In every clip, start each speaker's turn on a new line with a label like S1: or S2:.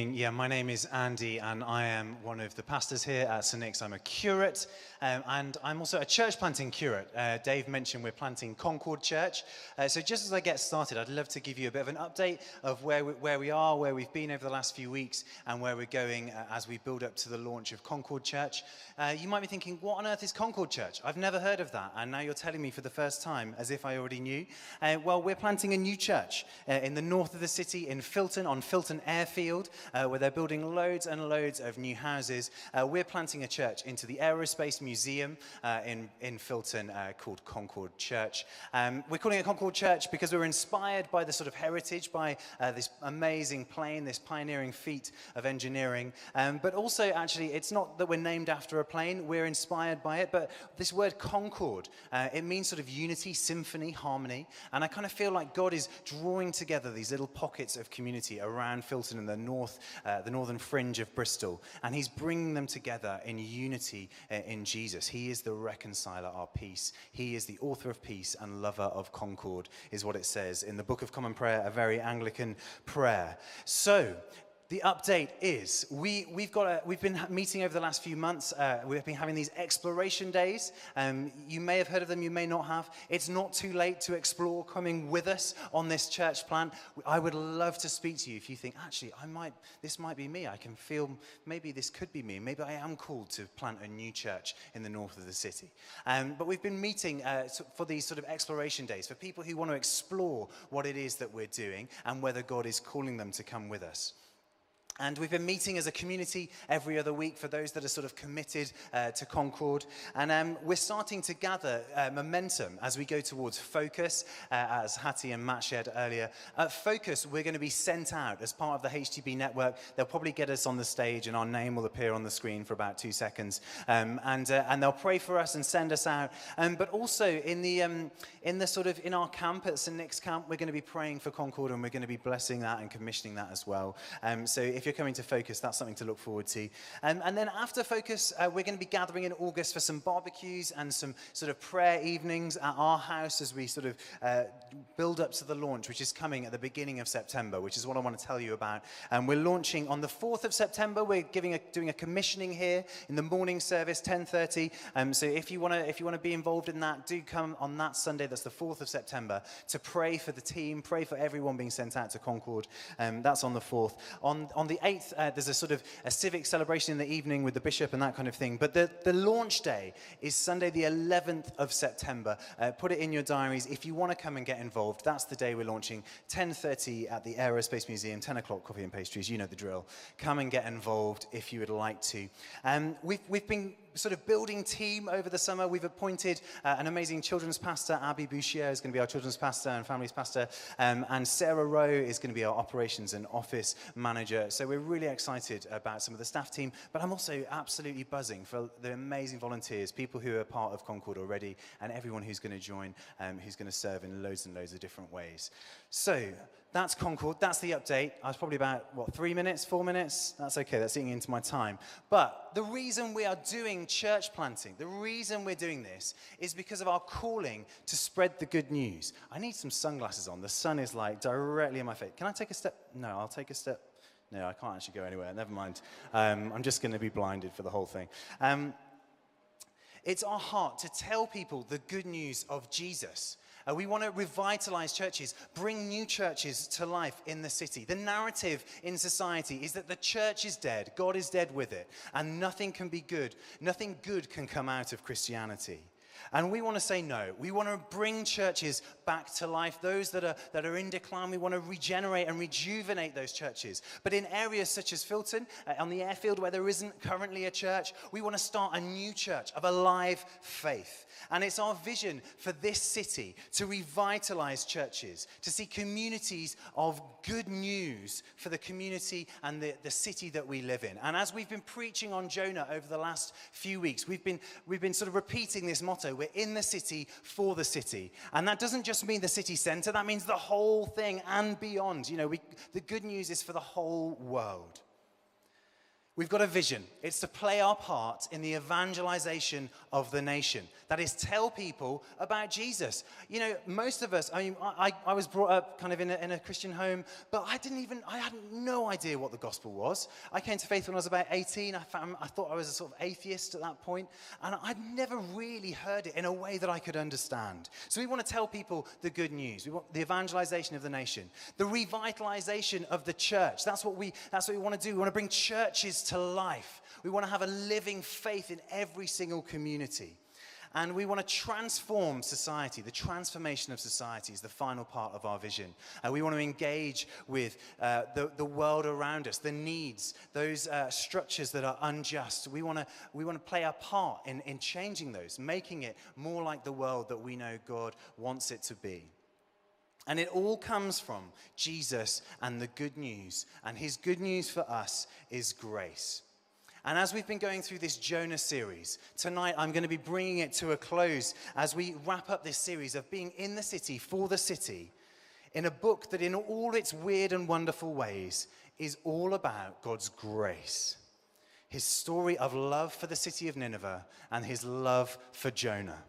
S1: Yeah, my name is Andy, and I am one of the pastors here at St. Nick's. I'm a curate, um, and I'm also a church planting curate. Uh, Dave mentioned we're planting Concord Church. Uh, so, just as I get started, I'd love to give you a bit of an update of where we, where we are, where we've been over the last few weeks, and where we're going uh, as we build up to the launch of Concord Church. Uh, you might be thinking, what on earth is Concord Church? I've never heard of that, and now you're telling me for the first time, as if I already knew. Uh, well, we're planting a new church uh, in the north of the city, in Filton, on Filton Airfield uh, where they're building loads and loads of new houses. Uh, we're planting a church into the Aerospace Museum uh, in, in Filton uh, called Concord Church. Um, we're calling it Concord Church because we're inspired by the sort of heritage, by uh, this amazing plane, this pioneering feat of engineering. Um, but also, actually, it's not that we're named after a plane, we're inspired by it. But this word Concord, it means sort of unity, symphony, harmony. And I kind of feel like God is drawing together these little pockets of community around Filton in the north uh, the northern fringe of Bristol, and he's bringing them together in unity uh, in Jesus. He is the reconciler, our peace. He is the author of peace and lover of concord, is what it says in the Book of Common Prayer, a very Anglican prayer. So, the update is we, we've, got a, we've been meeting over the last few months. Uh, we've been having these exploration days. Um, you may have heard of them, you may not have. It's not too late to explore coming with us on this church plant. I would love to speak to you if you think, actually, I might, this might be me. I can feel maybe this could be me. Maybe I am called to plant a new church in the north of the city. Um, but we've been meeting uh, for these sort of exploration days for people who want to explore what it is that we're doing and whether God is calling them to come with us. And we've been meeting as a community every other week for those that are sort of committed uh, to Concord. And um, we're starting to gather uh, momentum as we go towards Focus, uh, as Hattie and Matt shared earlier. At Focus, we're going to be sent out as part of the HTB network. They'll probably get us on the stage, and our name will appear on the screen for about two seconds. Um, and, uh, and they'll pray for us and send us out. Um, but also, in the, um, in the sort of in our camp at St. Nick's camp, we're going to be praying for Concord and we're going to be blessing that and commissioning that as well. Um, so if you're coming to Focus, that's something to look forward to. Um, and then after Focus, uh, we're going to be gathering in August for some barbecues and some sort of prayer evenings at our house as we sort of uh, build up to the launch, which is coming at the beginning of September, which is what I want to tell you about. And um, we're launching on the 4th of September. We're giving a, doing a commissioning here in the morning service, 10:30. Um, so if you want to if you want to be involved in that, do come on that Sunday. That's the 4th of September to pray for the team, pray for everyone being sent out to Concord. Um, that's on the 4th. On on the 8th, uh, there's a sort of a civic celebration in the evening with the bishop and that kind of thing. But the, the launch day is Sunday, the 11th of September. Uh, put it in your diaries. If you want to come and get involved, that's the day we're launching. 10.30 at the Aerospace Museum, 10 o'clock coffee and pastries. You know the drill. Come and get involved if you would like to. Um, we've, we've been sort of building team over the summer. We've appointed uh, an amazing children's pastor. Abby Bouchier is going to be our children's pastor and families pastor. Um, and Sarah Rowe is going to be our operations and office manager. So we're really excited about some of the staff team. But I'm also absolutely buzzing for the amazing volunteers, people who are part of Concord already, and everyone who's going to join, um, who's going to serve in loads and loads of different ways. So that's Concord. That's the update. I was probably about, what, three minutes, four minutes? That's okay. That's eating into my time. But the reason we are doing church planting, the reason we're doing this is because of our calling to spread the good news. I need some sunglasses on. The sun is like directly in my face. Can I take a step? No, I'll take a step. No, I can't actually go anywhere. Never mind. Um, I'm just going to be blinded for the whole thing. Um, it's our heart to tell people the good news of Jesus. Uh, we want to revitalize churches, bring new churches to life in the city. The narrative in society is that the church is dead, God is dead with it, and nothing can be good. Nothing good can come out of Christianity. And we want to say no. We want to bring churches back to life. Those that are, that are in decline, we want to regenerate and rejuvenate those churches. But in areas such as Filton, uh, on the airfield where there isn't currently a church, we want to start a new church of alive faith. And it's our vision for this city to revitalize churches, to see communities of good news for the community and the, the city that we live in. And as we've been preaching on Jonah over the last few weeks, we've been, we've been sort of repeating this motto we're in the city for the city. And that doesn't just mean the city center, that means the whole thing and beyond. You know, we, the good news is for the whole world. We've got a vision. It's to play our part in the evangelization of the nation. That is, tell people about Jesus. You know, most of us, I mean, I, I was brought up kind of in a, in a Christian home, but I didn't even, I had no idea what the gospel was. I came to faith when I was about 18. I, found, I thought I was a sort of atheist at that point, and I'd never really heard it in a way that I could understand. So we want to tell people the good news. We want the evangelization of the nation, the revitalization of the church. That's what we, that's what we want to do. We want to bring churches to life. We want to have a living faith in every single community. And we want to transform society. The transformation of society is the final part of our vision. Uh, we want to engage with uh, the, the world around us, the needs, those uh, structures that are unjust. We want to, we want to play our part in, in changing those, making it more like the world that we know God wants it to be. And it all comes from Jesus and the good news. And his good news for us is grace. And as we've been going through this Jonah series, tonight I'm going to be bringing it to a close as we wrap up this series of being in the city for the city in a book that, in all its weird and wonderful ways, is all about God's grace. His story of love for the city of Nineveh and his love for Jonah.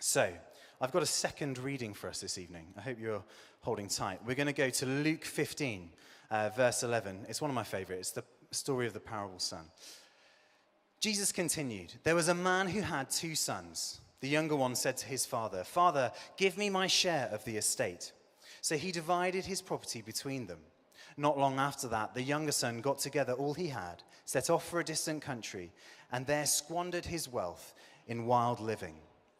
S1: So, I've got a second reading for us this evening. I hope you're holding tight. We're going to go to Luke 15, uh, verse 11. It's one of my favorites. It's the story of the parable son. Jesus continued There was a man who had two sons. The younger one said to his father, Father, give me my share of the estate. So he divided his property between them. Not long after that, the younger son got together all he had, set off for a distant country, and there squandered his wealth in wild living.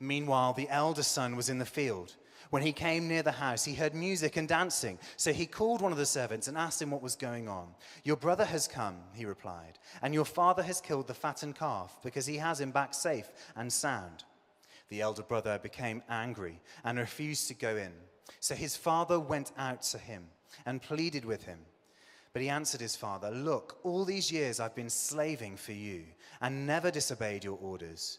S1: Meanwhile, the elder son was in the field. When he came near the house, he heard music and dancing. So he called one of the servants and asked him what was going on. Your brother has come, he replied, and your father has killed the fattened calf because he has him back safe and sound. The elder brother became angry and refused to go in. So his father went out to him and pleaded with him. But he answered his father, Look, all these years I've been slaving for you and never disobeyed your orders.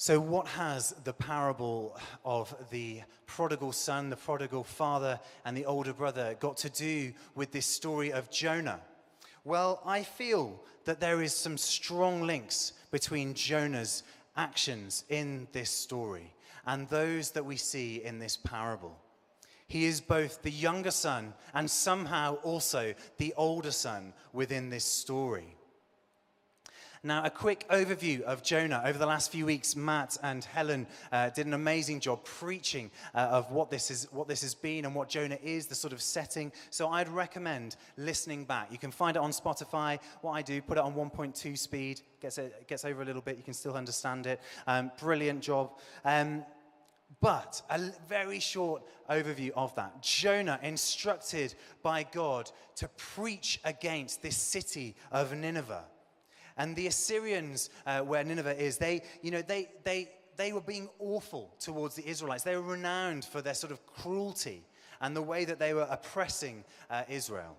S1: So, what has the parable of the prodigal son, the prodigal father, and the older brother got to do with this story of Jonah? Well, I feel that there is some strong links between Jonah's actions in this story and those that we see in this parable. He is both the younger son and somehow also the older son within this story. Now, a quick overview of Jonah. Over the last few weeks, Matt and Helen uh, did an amazing job preaching uh, of what this, is, what this has been and what Jonah is, the sort of setting. So I'd recommend listening back. You can find it on Spotify. What I do, put it on 1.2 speed, gets, it, gets over a little bit, you can still understand it. Um, brilliant job. Um, but a very short overview of that. Jonah, instructed by God to preach against this city of Nineveh. And the Assyrians, uh, where Nineveh is, they, you know, they, they, they were being awful towards the Israelites. They were renowned for their sort of cruelty and the way that they were oppressing uh, Israel.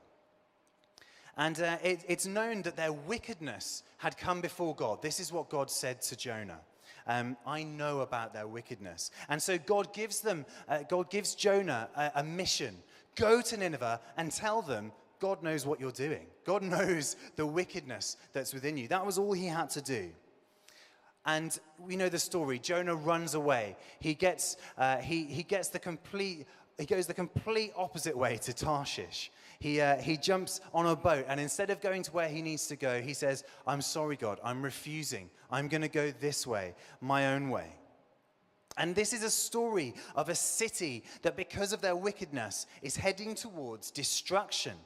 S1: And uh, it, it's known that their wickedness had come before God. This is what God said to Jonah. Um, I know about their wickedness. And so God gives them, uh, God gives Jonah a, a mission. Go to Nineveh and tell them God knows what you're doing. God knows the wickedness that's within you. That was all he had to do. And we know the story. Jonah runs away. He gets, uh, he, he gets the complete, he goes the complete opposite way to Tarshish. He, uh, he jumps on a boat, and instead of going to where he needs to go, he says, I'm sorry, God, I'm refusing. I'm going to go this way, my own way. And this is a story of a city that, because of their wickedness, is heading towards destruction.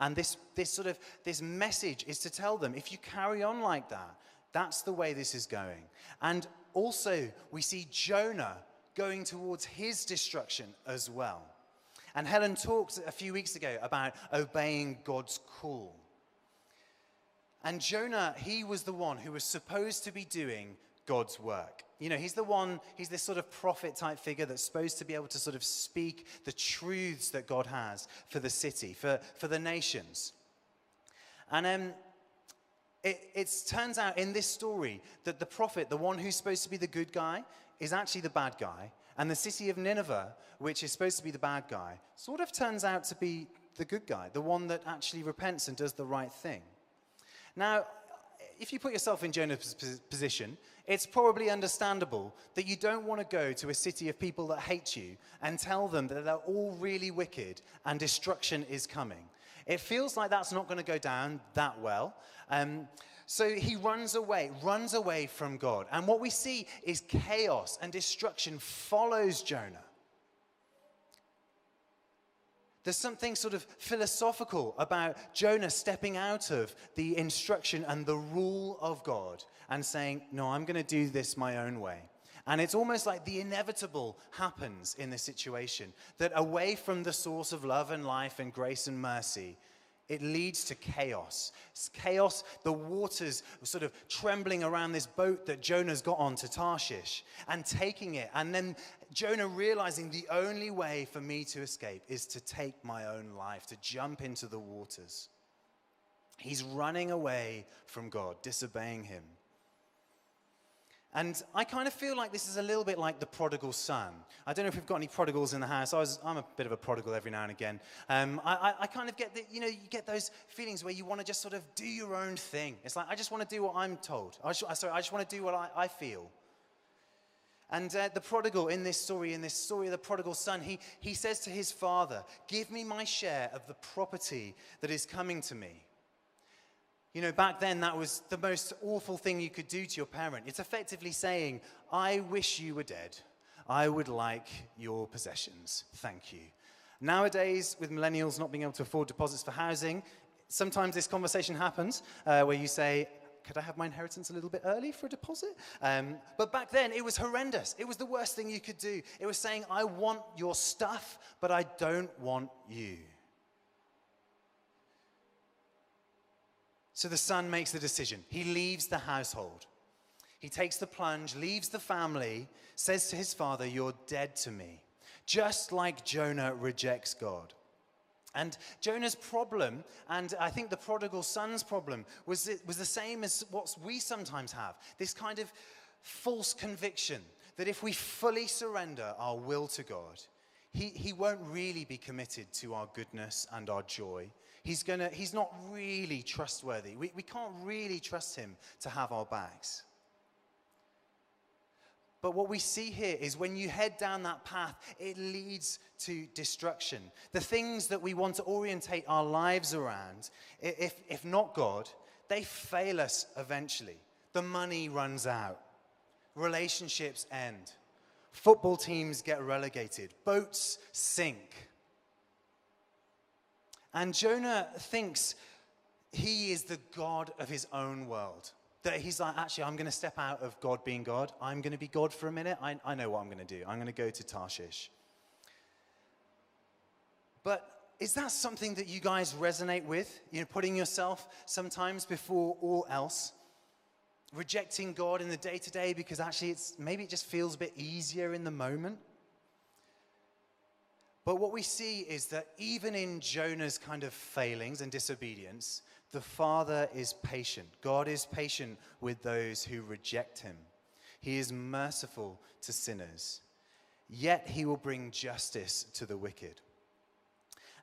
S1: And this, this sort of this message is to tell them if you carry on like that, that's the way this is going. And also, we see Jonah going towards his destruction as well. And Helen talked a few weeks ago about obeying God's call. And Jonah, he was the one who was supposed to be doing God's work. You know, he's the one, he's this sort of prophet type figure that's supposed to be able to sort of speak the truths that God has for the city, for, for the nations. And um, it, it turns out in this story that the prophet, the one who's supposed to be the good guy, is actually the bad guy. And the city of Nineveh, which is supposed to be the bad guy, sort of turns out to be the good guy, the one that actually repents and does the right thing. Now, if you put yourself in Jonah's position, it's probably understandable that you don't want to go to a city of people that hate you and tell them that they're all really wicked and destruction is coming. It feels like that's not going to go down that well. Um, so he runs away, runs away from God. And what we see is chaos and destruction follows Jonah. There's something sort of philosophical about Jonah stepping out of the instruction and the rule of God and saying, No, I'm going to do this my own way. And it's almost like the inevitable happens in this situation that away from the source of love and life and grace and mercy, it leads to chaos. It's chaos, the waters sort of trembling around this boat that Jonah's got on to Tarshish and taking it. And then Jonah realizing the only way for me to escape is to take my own life, to jump into the waters. He's running away from God, disobeying him. And I kind of feel like this is a little bit like the prodigal son. I don't know if we've got any prodigals in the house. I am a bit of a prodigal every now and again. Um, I, I, I, kind of get the, you know, you get those feelings where you want to just sort of do your own thing. It's like, I just want to do what I'm told. I just, sorry, I just want to do what I, I feel. And uh, the prodigal in this story, in this story of the prodigal son, he, he says to his father, Give me my share of the property that is coming to me. You know, back then, that was the most awful thing you could do to your parent. It's effectively saying, I wish you were dead. I would like your possessions. Thank you. Nowadays, with millennials not being able to afford deposits for housing, sometimes this conversation happens uh, where you say, could I have my inheritance a little bit early for a deposit? Um, but back then, it was horrendous. It was the worst thing you could do. It was saying, I want your stuff, but I don't want you. So the son makes the decision. He leaves the household. He takes the plunge, leaves the family, says to his father, You're dead to me. Just like Jonah rejects God. And Jonah's problem, and I think the prodigal son's problem, was, it, was the same as what we sometimes have this kind of false conviction that if we fully surrender our will to God, he, he won't really be committed to our goodness and our joy he's, gonna, he's not really trustworthy. We, we can't really trust him to have our backs. But what we see here is when you head down that path, it leads to destruction. The things that we want to orientate our lives around, if, if not God, they fail us eventually. The money runs out, relationships end, football teams get relegated, boats sink. And Jonah thinks he is the God of his own world. That he's like, actually, I'm going to step out of God being God. I'm going to be God for a minute. I, I know what I'm going to do. I'm going to go to Tarshish. But is that something that you guys resonate with? You know, putting yourself sometimes before all else? rejecting God in the day to day because actually it's maybe it just feels a bit easier in the moment. But what we see is that even in Jonah's kind of failings and disobedience, the Father is patient. God is patient with those who reject him. He is merciful to sinners. Yet he will bring justice to the wicked.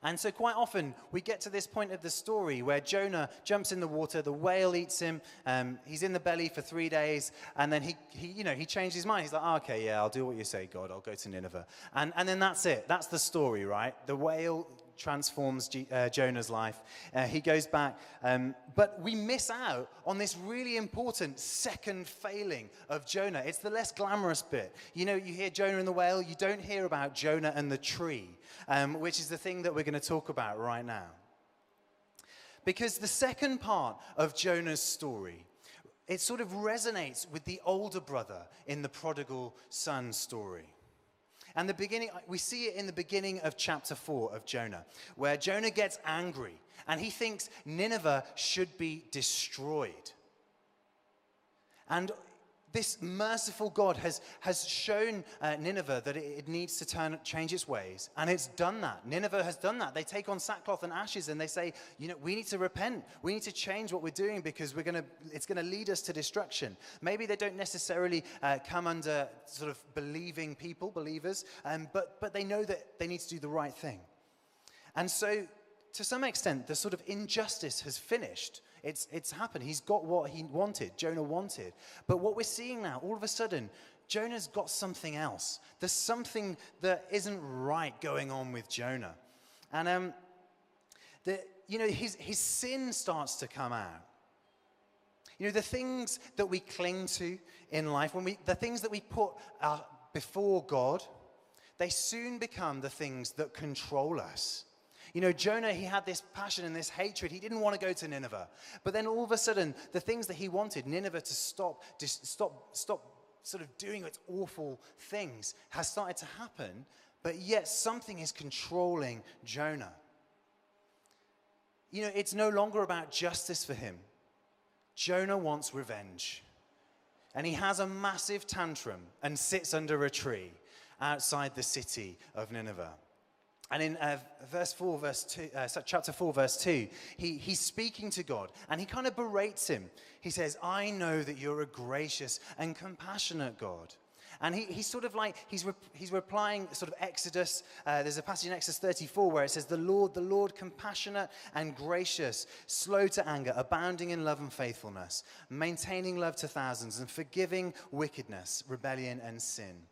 S1: And so, quite often, we get to this point of the story where Jonah jumps in the water, the whale eats him, um, he's in the belly for three days, and then he, he, you know, he changed his mind. He's like, oh, okay, yeah, I'll do what you say, God, I'll go to Nineveh. And, and then that's it. That's the story, right? The whale transforms G- uh, Jonah's life. Uh, he goes back. Um, but we miss out on this really important second failing of Jonah. It's the less glamorous bit. You know, you hear Jonah and the whale, you don't hear about Jonah and the tree, um, which is the thing that we're going to talk about right now. Because the second part of Jonah's story it sort of resonates with the older brother in the prodigal son story. And the beginning, we see it in the beginning of chapter 4 of Jonah, where Jonah gets angry and he thinks Nineveh should be destroyed. And this merciful God has, has shown uh, Nineveh that it, it, needs to turn, change its ways, and it's done that. Nineveh has done that. They take on sackcloth and ashes, and they say, you know, we need to repent. We need to change what we're doing because we're gonna, it's going to lead us to destruction. Maybe they don't necessarily uh, come under sort of believing people, believers, um, but, but they know that they need to do the right thing. And so, to some extent, the sort of injustice has finished. It's, it's happened. He's got what he wanted, Jonah wanted. But what we're seeing now, all of a sudden, Jonah's got something else. There's something that isn't right going on with Jonah. And, um, the, you know, his, his sin starts to come out. You know, the things that we cling to in life, when we, the things that we put uh, before God, they soon become the things that control us. You know, Jonah, he had this passion and this hatred. He didn't want to go to Nineveh. But then all of a sudden, the things that he wanted, Nineveh to stop, just stop, stop sort of doing its awful things, has started to happen. But yet something is controlling Jonah. You know, it's no longer about justice for him. Jonah wants revenge. And he has a massive tantrum and sits under a tree outside the city of Nineveh. And in uh, verse 4, verse 2, uh, chapter 4, verse 2, he, he's speaking to God and he kind of berates him. He says, I know that you're a gracious and compassionate God. And he, he's sort of like, he's, re, he's replying sort of Exodus. Uh, there's a passage in Exodus 34 where it says, The Lord, the Lord, compassionate and gracious, slow to anger, abounding in love and faithfulness, maintaining love to thousands, and forgiving wickedness, rebellion, and sin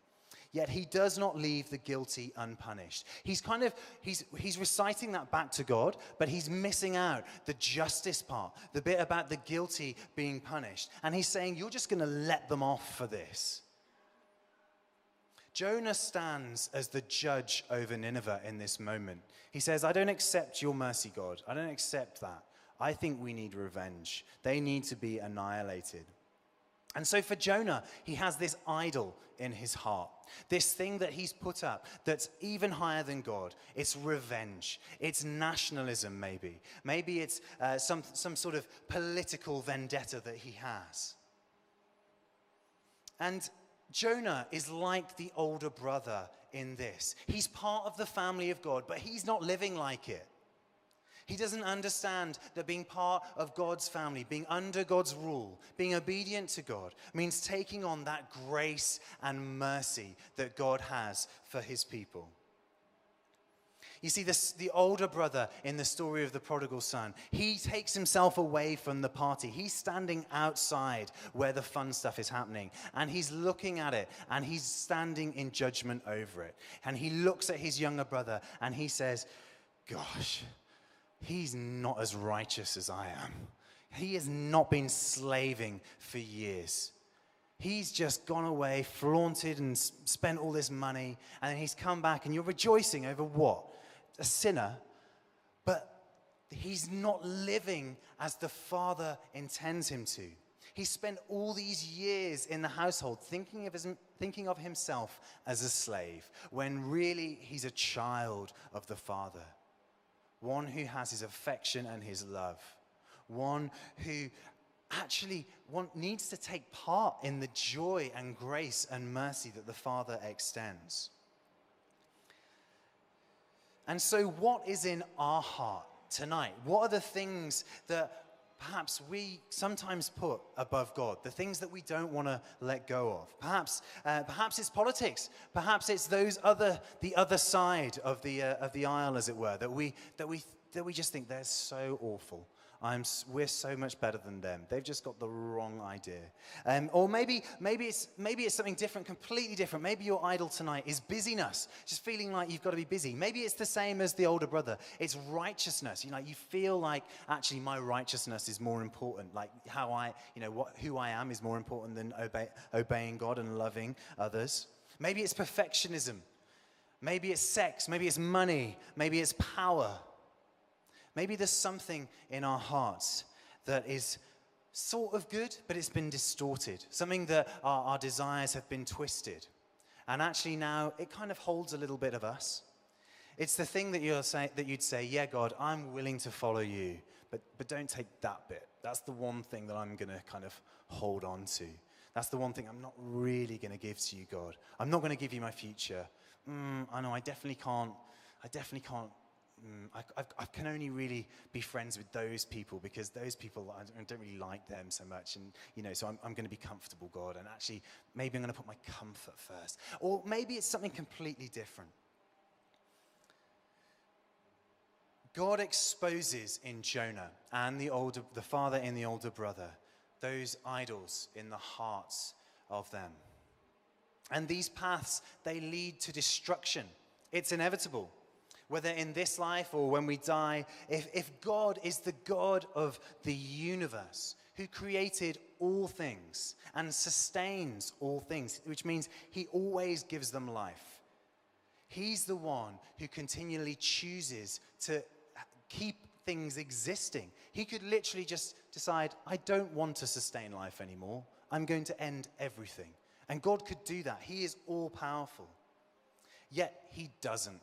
S1: yet he does not leave the guilty unpunished. He's kind of he's he's reciting that back to God, but he's missing out the justice part, the bit about the guilty being punished. And he's saying, You're just gonna let them off for this. Jonah stands as the judge over Nineveh in this moment. He says, I don't accept your mercy, God. I don't accept that. I think we need revenge. They need to be annihilated. And so for Jonah, he has this idol in his heart, this thing that he's put up that's even higher than God. It's revenge, it's nationalism, maybe. Maybe it's uh, some, some sort of political vendetta that he has. And Jonah is like the older brother in this. He's part of the family of God, but he's not living like it. He doesn't understand that being part of God's family, being under God's rule, being obedient to God, means taking on that grace and mercy that God has for his people. You see, this, the older brother in the story of the prodigal son, he takes himself away from the party. He's standing outside where the fun stuff is happening, and he's looking at it, and he's standing in judgment over it. And he looks at his younger brother, and he says, Gosh, he's not as righteous as I am. He has not been slaving for years. He's just gone away, flaunted, and spent all this money, and he's come back, and you're rejoicing over what? A sinner. But he's not living as the Father intends him to. He spent all these years in the household thinking of, his, thinking of himself as a slave, when really he's a child of the Father one who has his affection and his love, one who actually want, needs to take part in the joy and grace and mercy that the Father extends. And so, what is in our heart tonight? What are the things that perhaps we sometimes put above God, the things that we don't want to let go of. Perhaps, uh, perhaps it's politics. Perhaps it's those other, the other side of the, uh, of the aisle, as it were, that we, that, we, that we just think they're so awful. I'm, we're so much better than them. They've just got the wrong idea. Um, or maybe, maybe, it's, maybe it's something different, completely different. Maybe your idol tonight is busyness, just feeling like you've got to be busy. Maybe it's the same as the older brother. It's righteousness. You know, you feel like actually my righteousness is more important. Like how I, you know, what, who I am is more important than obey, obeying God and loving others. Maybe it's perfectionism. Maybe it's sex. Maybe it's money. Maybe it's power. Maybe there's something in our hearts that is sort of good, but it's been distorted. Something that our, our, desires have been twisted. And actually, now it kind of holds a little bit of us. It's the thing that, you're say, that you'd say, Yeah, God, I'm willing to follow you, but, but don't take that bit. That's the one thing that I'm going to kind of hold on to. That's the one thing I'm not really going to give to you, God. I'm not going to give you my future. Mm, I know, I definitely can't. I definitely can't mm, I, I, can only really be friends with those people because those people, I don't really like them so much. And, you know, so I'm, I'm going to be comfortable, God. And actually, maybe I'm going to put my comfort first. Or maybe it's something completely different. God exposes in Jonah and the, older, the father and the older brother those idols in the hearts of them. And these paths, they lead to destruction. It's inevitable whether in this life or when we die, if, if God is the God of the universe, who created all things and sustains all things, which means he always gives them life, he's the one who continually chooses to keep things existing. He could literally just decide, I don't want to sustain life anymore. I'm going to end everything. And God could do that. He is all powerful. Yet he doesn't.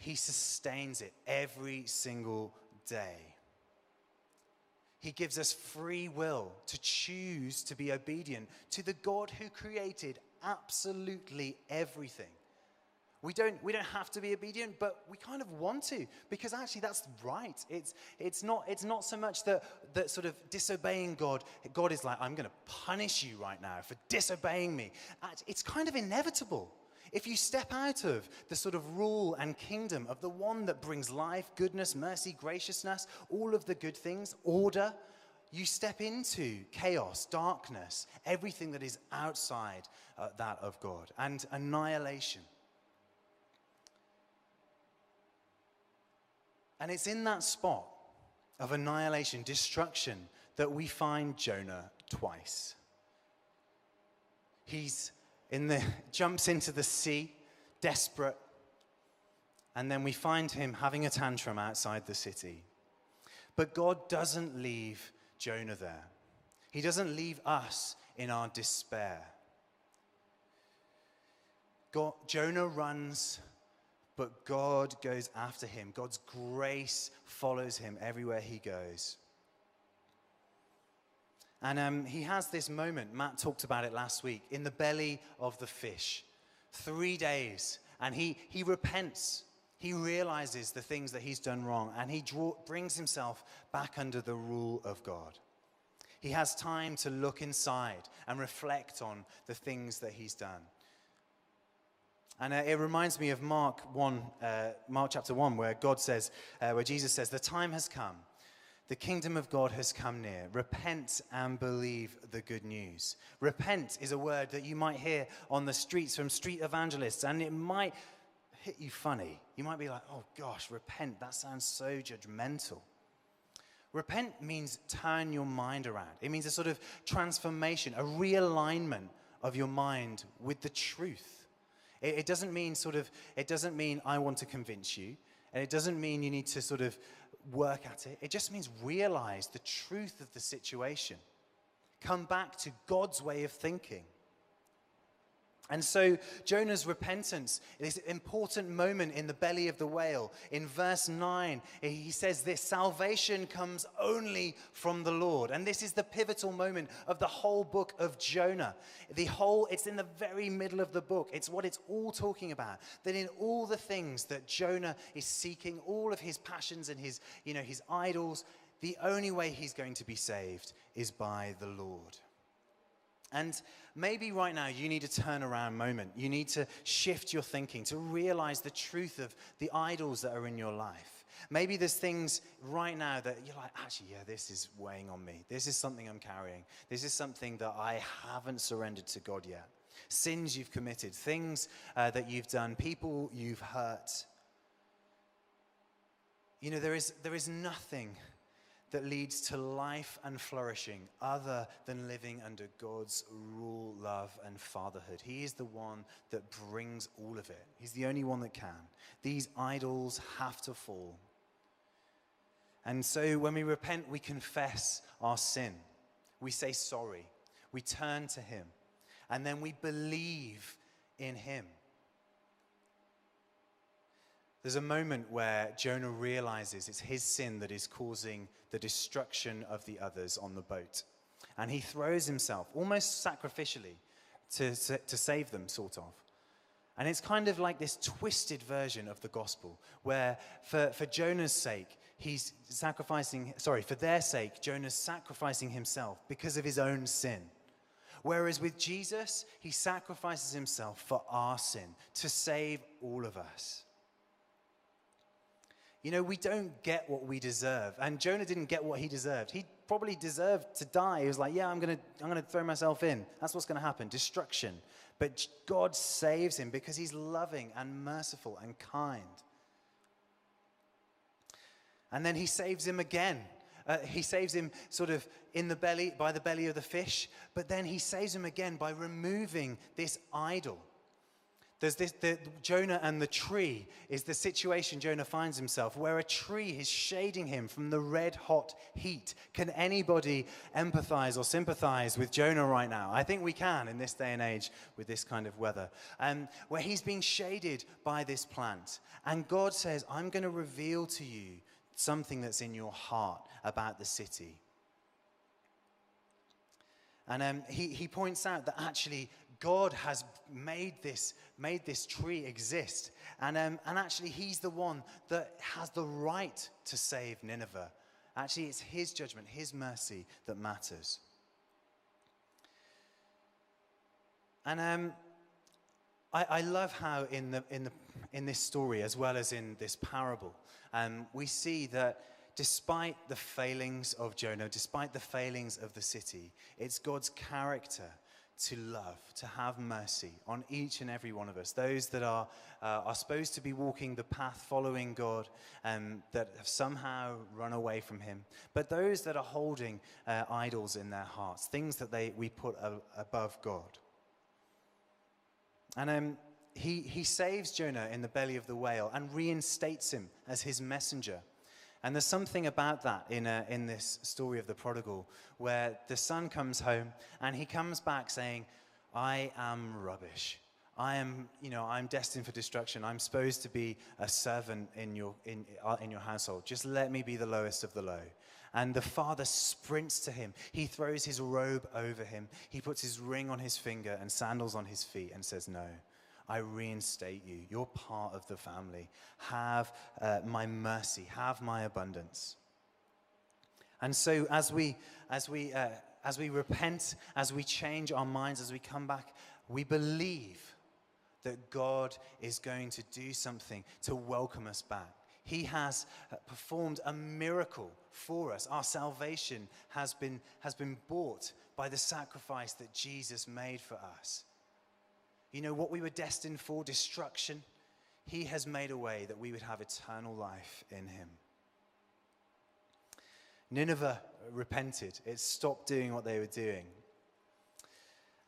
S1: He sustains it every single day. He gives us free will to choose to be obedient to the God who created absolutely everything. We don't, we don't have to be obedient, but we kind of want to because actually that's right. It's, it's, not, it's not so much that, that sort of disobeying God, God is like, I'm going to punish you right now for disobeying me. It's kind of inevitable. If you step out of the sort of rule and kingdom of the one that brings life, goodness, mercy, graciousness, all of the good things, order, you step into chaos, darkness, everything that is outside uh, that of God, and annihilation. And it's in that spot of annihilation, destruction, that we find Jonah twice. He's in the, jumps into the sea, desperate. And then we find him having a tantrum outside the city. But God doesn't leave Jonah there, He doesn't leave us in our despair. God, Jonah runs, but God goes after him. God's grace follows him everywhere he goes. And um, he has this moment, Matt talked about it last week, in the belly of the fish. Three days. And he, he repents. He realizes the things that he's done wrong. And he draw, brings himself back under the rule of God. He has time to look inside and reflect on the things that he's done. And uh, it reminds me of Mark 1, uh, Mark chapter 1, where God says, uh, where Jesus says, The time has come the kingdom of God has come near. Repent and believe the good news. Repent is a word that you might hear on the streets from street evangelists, and it might hit you funny. You might be like, oh gosh, repent. That sounds so judgmental. Repent means turn your mind around, it means a sort of transformation, a realignment of your mind with the truth. It, doesn't mean sort of, it doesn't mean I want to convince you. And it doesn't mean you need to sort of work at it. It just means realize the truth of the situation. Come back to God's way of thinking. And so Jonah's repentance, this important moment in the belly of the whale, in verse 9, he says this salvation comes only from the Lord. And this is the pivotal moment of the whole book of Jonah. The whole, it's in the very middle of the book. It's what it's all talking about. That in all the things that Jonah is seeking, all of his passions and his, you know, his idols, the only way he's going to be saved is by the Lord. And maybe right now you need a turnaround moment. You need to shift your thinking to realize the truth of the idols that are in your life. Maybe there's things right now that you're like, actually, yeah, this is weighing on me. This is something I'm carrying. This is something that I haven't surrendered to God yet. Sins you've committed, things uh, that you've done, people you've hurt. You know, there is, there is nothing that leads to life and flourishing other than living under God's rule, love, and fatherhood. He is the one that brings all of it, He's the only one that can. These idols have to fall. And so when we repent, we confess our sin, we say sorry, we turn to Him, and then we believe in Him. There's a moment where Jonah realizes it's his sin that is causing the destruction of the others on the boat. And he throws himself almost sacrificially to, to save them, sort of. And it's kind of like this twisted version of the gospel, where for, for Jonah's sake, he's sacrificing, sorry, for their sake, Jonah's sacrificing himself because of his own sin. Whereas with Jesus, he sacrifices himself for our sin to save all of us. You know, we don't get what we deserve. And Jonah didn't get what he deserved. He probably deserved to die. He was like, yeah, I'm going to I'm going to throw myself in. That's what's going to happen destruction. But God saves him because he's loving and merciful and kind. And then he saves him again. Uh, he saves him sort of in the belly, by the belly of the fish, but then he saves him again by removing this idol. There's this, the, Jonah and the tree is the situation Jonah finds himself, where a tree is shading him from the red hot heat. Can anybody empathize or sympathize with Jonah right now? I think we can in this day and age with this kind of weather. Um, where he's being shaded by this plant. And God says, I'm going to reveal to you something that's in your heart about the city. And um, he, he points out that actually God has made this, made this tree exist. And, um, and actually, he's the one that has the right to save Nineveh. Actually, it's his judgment, his mercy that matters. And um, I, I, love how in, the, in, the, in this story, as well as in this parable, um, we see that despite the failings of Jonah, despite the failings of the city, it's God's character to love, to have mercy on each and every one of us. Those that are, uh, are supposed to be walking the path following God, um, that have somehow run away from Him. But those that are holding uh, idols in their hearts, things that they, we put a, above God. And um, he, he saves Jonah in the belly of the whale and reinstates him as his messenger. And there's something about that in, a, in this story of the prodigal where the son comes home and he comes back saying, I am rubbish. I am, you know, I'm destined for destruction. I'm supposed to be a servant in your, in, uh, in your household. Just let me be the lowest of the low. And the father sprints to him. He throws his robe over him. He puts his ring on his finger and sandals on his feet and says, No, I reinstate you. You're part of the family. Have uh, my mercy, have my abundance. And so, as we, as, we, uh, as we repent, as we change our minds, as we come back, we believe that God is going to do something to welcome us back. He has uh, performed a miracle for us. Our salvation has been, has been bought by the sacrifice that Jesus made for us. You know, what we were destined for, destruction, He has made a way that we would have eternal life in Him. Nineveh repented, it stopped doing what they were doing.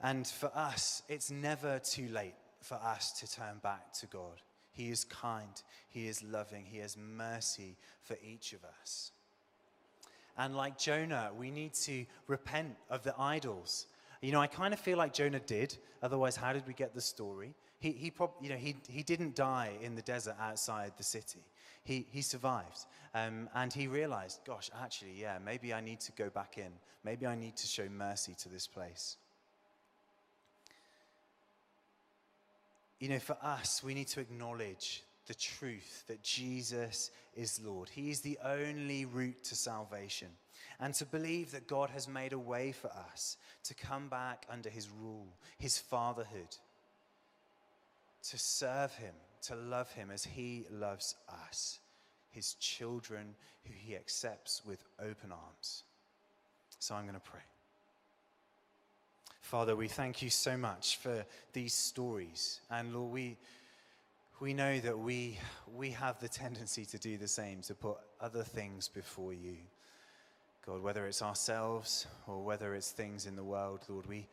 S1: And for us, it's never too late for us to turn back to God. He is kind, He is loving, He has mercy for each of us. And like Jonah, we need to repent of the idols You know, I kind of feel like Jonah did. Otherwise, how did we get the story? He, he, prob- you know, he, he didn't die in the desert outside the city. He, he survived. Um, and he realized, gosh, actually, yeah, maybe I need to go back in. Maybe I need to show mercy to this place. You know, for us, we need to acknowledge the truth that Jesus is Lord. He is the only route to salvation. And to believe that God has made a way for us to come back under his rule, his fatherhood, to serve him, to love him as he loves us, his children who he accepts with open arms. So I'm going to pray. Father, we thank you so much for these stories. And Lord, we, we know that we, we have the tendency to do the same, to put other things before you. God, whether it's ourselves or whether it's things in the world, Lord, we,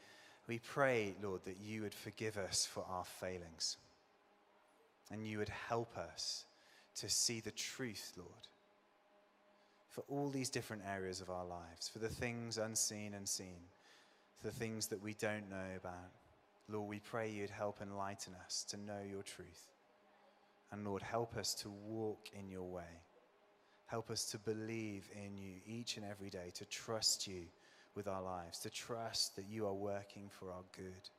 S1: we pray, Lord, that you would forgive us for our failings and you would help us to see the truth, Lord, for all these different areas of our lives, for the things unseen and seen the things that we don't know about. Lord, we pray you'd help enlighten us to know your truth. And Lord, help us to walk in your way. Help us to believe in you each and every day, to trust you with our lives, to trust that you are working for our good,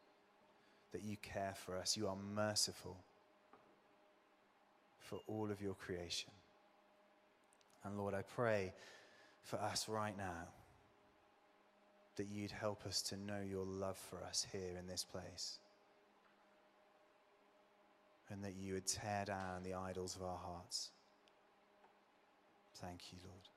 S1: that you care for us, you are merciful for all of your creation. And Lord, I pray for us right now that you'd help us to know your love for us here in this place. And that you would tear down the idols of our hearts. Thank you, Lord.